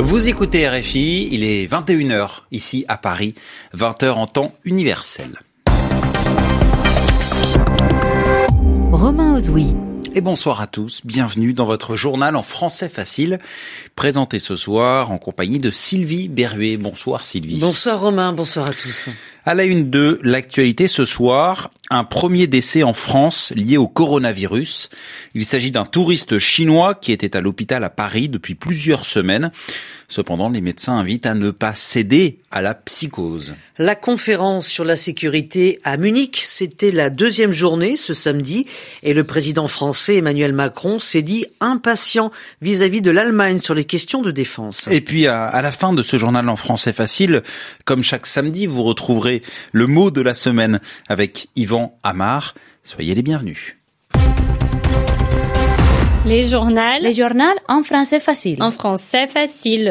Vous écoutez RFI, il est 21h ici à Paris, 20h en temps universel. Romain Ozoui. Et bonsoir à tous, bienvenue dans votre journal en français facile, présenté ce soir en compagnie de Sylvie Berruet. Bonsoir Sylvie. Bonsoir Romain, bonsoir à tous. À la une de l'actualité ce soir, un premier décès en France lié au coronavirus. Il s'agit d'un touriste chinois qui était à l'hôpital à Paris depuis plusieurs semaines. Cependant, les médecins invitent à ne pas céder à la psychose. La conférence sur la sécurité à Munich, c'était la deuxième journée ce samedi et le président français Emmanuel Macron s'est dit impatient vis-à-vis de l'Allemagne sur les questions de défense. Et puis à, à la fin de ce journal en français facile, comme chaque samedi, vous retrouverez le mot de la semaine avec Yvan Amar. Soyez les bienvenus. Les journaux. Les journaux en français facile. En français facile.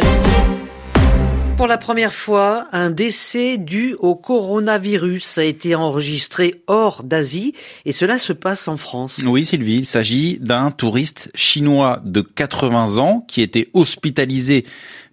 Pour la première fois, un décès dû au coronavirus a été enregistré hors d'Asie et cela se passe en France. Oui, Sylvie, il s'agit d'un touriste chinois de 80 ans qui était hospitalisé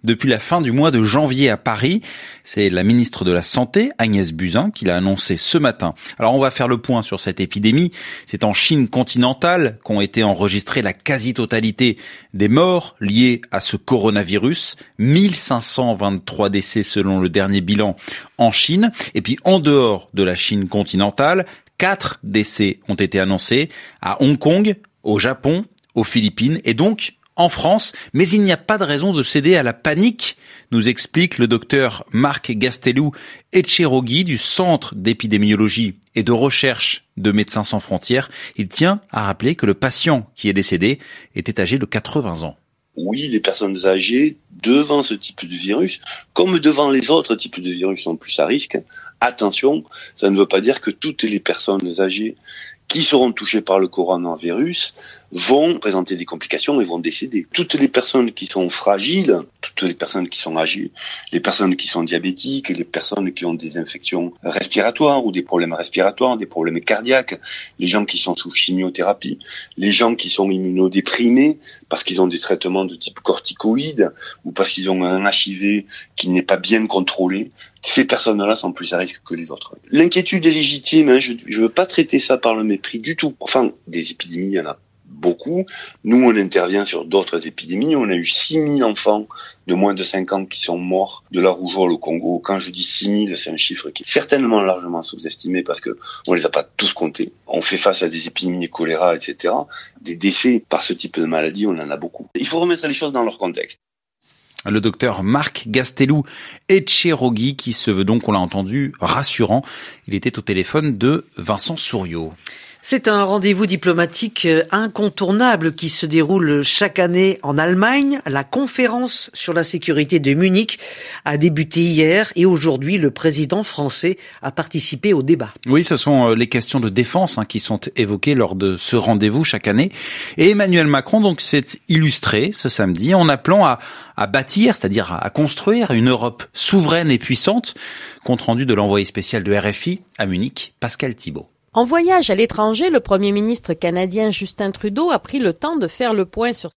depuis la fin du mois de janvier à Paris. C'est la ministre de la Santé, Agnès Buzyn, qui l'a annoncé ce matin. Alors on va faire le point sur cette épidémie. C'est en Chine continentale qu'ont été enregistrées la quasi-totalité des morts liées à ce coronavirus. 1523 décès selon le dernier bilan en Chine. Et puis en dehors de la Chine continentale, quatre décès ont été annoncés à Hong Kong, au Japon, aux Philippines et donc en France, mais il n'y a pas de raison de céder à la panique, nous explique le docteur Marc Gastelou Etcherogui du Centre d'épidémiologie et de recherche de Médecins sans frontières. Il tient à rappeler que le patient qui est décédé était âgé de 80 ans. Oui, les personnes âgées, devant ce type de virus, comme devant les autres types de virus, sont plus à risque. Attention, ça ne veut pas dire que toutes les personnes âgées qui seront touchés par le coronavirus vont présenter des complications et vont décéder. Toutes les personnes qui sont fragiles, toutes les personnes qui sont âgées, les personnes qui sont diabétiques, les personnes qui ont des infections respiratoires ou des problèmes respiratoires, des problèmes cardiaques, les gens qui sont sous chimiothérapie, les gens qui sont immunodéprimés parce qu'ils ont des traitements de type corticoïde ou parce qu'ils ont un HIV qui n'est pas bien contrôlé, ces personnes-là sont plus à risque que les autres. L'inquiétude est légitime, hein, je ne veux pas traiter ça par le mépris du tout. Enfin, des épidémies, il y en a beaucoup. Nous, on intervient sur d'autres épidémies. On a eu 6000 enfants de moins de 5 ans qui sont morts de la rougeole au Congo. Quand je dis 6000, c'est un chiffre qui est certainement largement sous-estimé parce que on les a pas tous comptés. On fait face à des épidémies de choléra, etc. Des décès par ce type de maladie, on en a beaucoup. Il faut remettre les choses dans leur contexte le docteur Marc Gastelou Etcherogui, qui se veut donc, on l'a entendu, rassurant. Il était au téléphone de Vincent Souriau. C'est un rendez-vous diplomatique incontournable qui se déroule chaque année en Allemagne. La conférence sur la sécurité de Munich a débuté hier et aujourd'hui le président français a participé au débat. Oui, ce sont les questions de défense hein, qui sont évoquées lors de ce rendez-vous chaque année. Et Emmanuel Macron donc s'est illustré ce samedi en appelant à, à bâtir, c'est-à-dire à construire une Europe souveraine et puissante. Compte rendu de l'envoyé spécial de RFI à Munich, Pascal Thibault. En voyage à l'étranger, le Premier ministre canadien Justin Trudeau a pris le temps de faire le point sur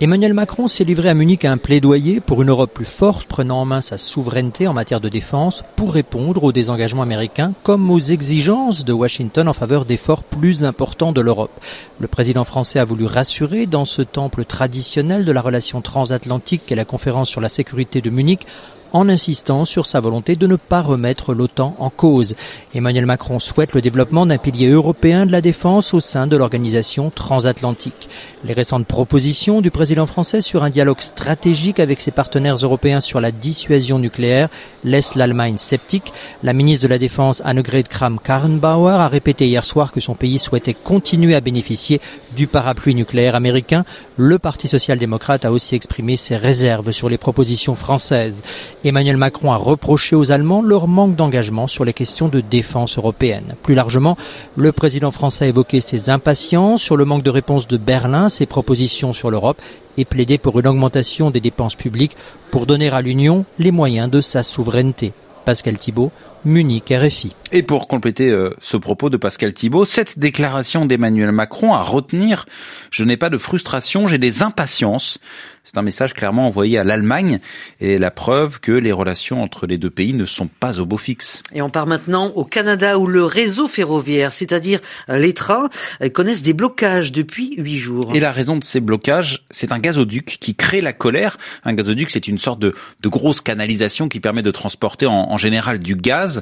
Emmanuel Macron s'est livré à Munich à un plaidoyer pour une Europe plus forte, prenant en main sa souveraineté en matière de défense pour répondre aux désengagements américains comme aux exigences de Washington en faveur d'efforts plus importants de l'Europe. Le président français a voulu rassurer dans ce temple traditionnel de la relation transatlantique qu'est la conférence sur la sécurité de Munich en insistant sur sa volonté de ne pas remettre l'OTAN en cause. Emmanuel Macron souhaite le développement d'un pilier européen de la défense au sein de l'organisation transatlantique. Les récentes propositions du président français sur un dialogue stratégique avec ses partenaires européens sur la dissuasion nucléaire laissent l'Allemagne sceptique. La ministre de la Défense Annegret Kramp-Karrenbauer a répété hier soir que son pays souhaitait continuer à bénéficier du parapluie nucléaire américain. Le Parti social-démocrate a aussi exprimé ses réserves sur les propositions françaises. Emmanuel Macron a reproché aux Allemands leur manque d'engagement sur les questions de défense européenne. Plus largement, le président français a évoqué ses impatiences sur le manque de réponse de Berlin, ses propositions sur l'Europe et plaidé pour une augmentation des dépenses publiques pour donner à l'Union les moyens de sa souveraineté. Pascal Thibault, Munich, RFI. Et pour compléter euh, ce propos de Pascal Thibault, cette déclaration d'Emmanuel Macron à retenir, je n'ai pas de frustration, j'ai des impatiences. C'est un message clairement envoyé à l'Allemagne et la preuve que les relations entre les deux pays ne sont pas au beau fixe. Et on part maintenant au Canada où le réseau ferroviaire, c'est-à-dire euh, les trains, euh, connaissent des blocages depuis huit jours. Et la raison de ces blocages, c'est un gazoduc qui crée la colère. Un gazoduc, c'est une sorte de, de, grosse canalisation qui permet de transporter en, en général du gaz.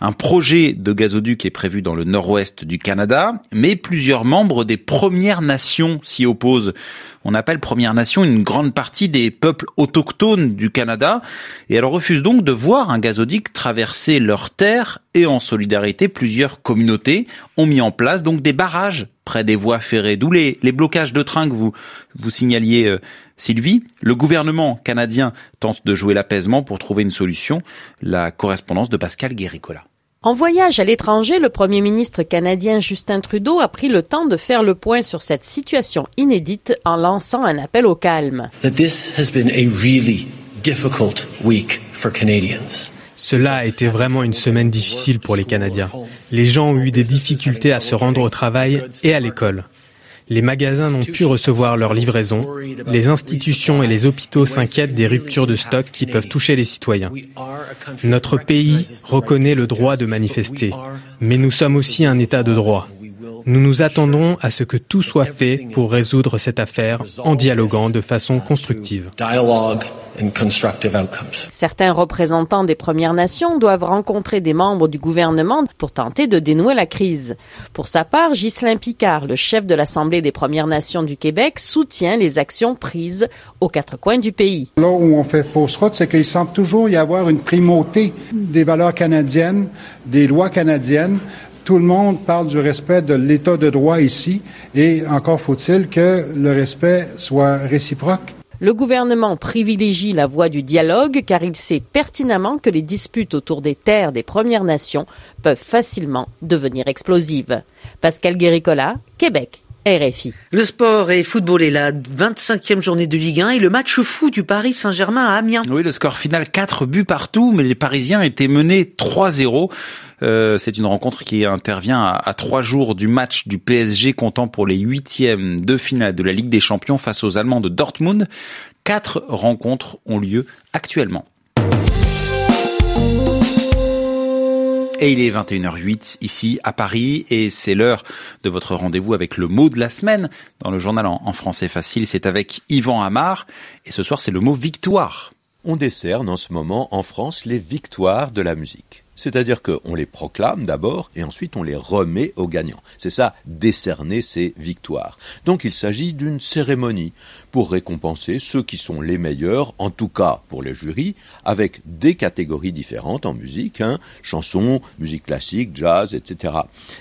Un projet de gazoduc est prévu dans le nord-ouest du Canada, mais plusieurs membres des Premières Nations s'y opposent. On appelle Premières Nations une grande partie des peuples autochtones du Canada et elles refusent donc de voir un gazoduc traverser leurs terres et en solidarité, plusieurs communautés ont mis en place donc des barrages près des voies ferrées, d'où les, les, blocages de trains que vous, vous signaliez, euh, Sylvie. Le gouvernement canadien tente de jouer l'apaisement pour trouver une solution. La correspondance de Pascal Guéricola. En voyage à l'étranger, le Premier ministre canadien Justin Trudeau a pris le temps de faire le point sur cette situation inédite en lançant un appel au calme. Cela a été vraiment une semaine difficile pour les Canadiens. Les gens ont eu des difficultés à se rendre au travail et à l'école. Les magasins n'ont pu recevoir leur livraison. Les institutions et les hôpitaux s'inquiètent des ruptures de stock qui peuvent toucher les citoyens. Notre pays reconnaît le droit de manifester, mais nous sommes aussi un État de droit. Nous nous attendons à ce que tout soit fait pour résoudre cette affaire en dialoguant de façon constructive. Certains représentants des Premières Nations doivent rencontrer des membres du gouvernement pour tenter de dénouer la crise. Pour sa part, Ghislain Picard, le chef de l'Assemblée des Premières Nations du Québec, soutient les actions prises aux quatre coins du pays. Là où on fait fausse route, c'est qu'il semble toujours y avoir une primauté des valeurs canadiennes, des lois canadiennes tout le monde parle du respect de l'état de droit ici et encore faut-il que le respect soit réciproque. Le gouvernement privilégie la voie du dialogue car il sait pertinemment que les disputes autour des terres des Premières Nations peuvent facilement devenir explosives. Pascal Guéricola, Québec. RFI. Le sport et football est la 25e journée de Ligue 1 et le match fou du Paris Saint-Germain à Amiens. Oui, le score final 4 buts partout, mais les Parisiens étaient menés 3-0. Euh, c'est une rencontre qui intervient à, à, trois jours du match du PSG comptant pour les huitièmes de finale de la Ligue des Champions face aux Allemands de Dortmund. Quatre rencontres ont lieu actuellement. Et il est 21h08 ici à Paris et c'est l'heure de votre rendez-vous avec le mot de la semaine dans le journal en, français facile. C'est avec Yvan Amar et ce soir c'est le mot victoire. On décerne en ce moment en France les victoires de la musique. C'est-à-dire qu'on les proclame d'abord et ensuite on les remet aux gagnants. C'est ça, décerner ces victoires. Donc il s'agit d'une cérémonie pour récompenser ceux qui sont les meilleurs, en tout cas pour les jurys, avec des catégories différentes en musique, hein, chansons, musique classique, jazz, etc.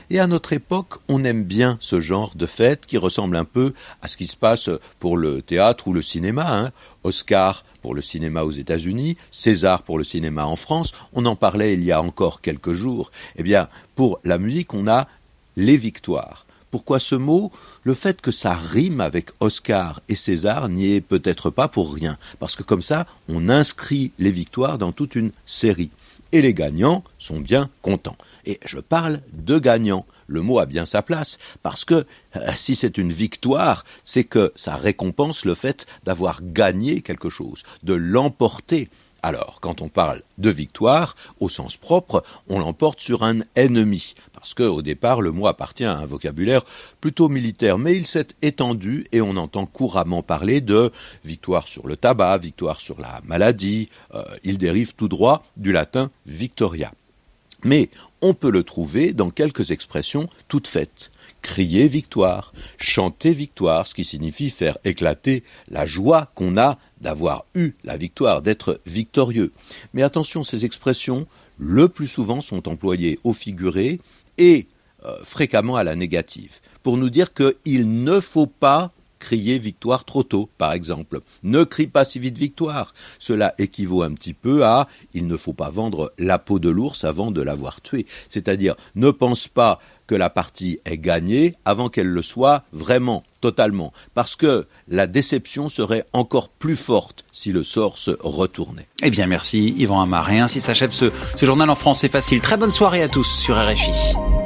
Et à notre époque, on aime bien ce genre de fête qui ressemble un peu à ce qui se passe pour le théâtre ou le cinéma. Hein. Oscar pour le cinéma aux États-Unis, César pour le cinéma en France, on en parlait il y a encore quelques jours. Eh bien, pour la musique, on a les victoires. Pourquoi ce mot? Le fait que ça rime avec Oscar et César n'y est peut-être pas pour rien, parce que comme ça, on inscrit les victoires dans toute une série. Et les gagnants sont bien contents. Et je parle de gagnants le mot a bien sa place, parce que euh, si c'est une victoire, c'est que ça récompense le fait d'avoir gagné quelque chose, de l'emporter. Alors, quand on parle de victoire, au sens propre, on l'emporte sur un ennemi, parce qu'au départ, le mot appartient à un vocabulaire plutôt militaire, mais il s'est étendu et on entend couramment parler de victoire sur le tabac, victoire sur la maladie, euh, il dérive tout droit du latin victoria. Mais on peut le trouver dans quelques expressions toutes faites. Crier victoire, chanter victoire, ce qui signifie faire éclater la joie qu'on a d'avoir eu la victoire, d'être victorieux. Mais attention, ces expressions, le plus souvent, sont employées au figuré et euh, fréquemment à la négative, pour nous dire qu'il ne faut pas crier victoire trop tôt, par exemple. Ne crie pas si vite victoire. Cela équivaut un petit peu à il ne faut pas vendre la peau de l'ours avant de l'avoir tué. C'est-à-dire, ne pense pas que la partie est gagnée avant qu'elle le soit vraiment, totalement, parce que la déception serait encore plus forte si le sort se retournait. Eh bien merci Yvan Amar. Et ainsi s'achève ce, ce journal en français facile. Très bonne soirée à tous sur RFI.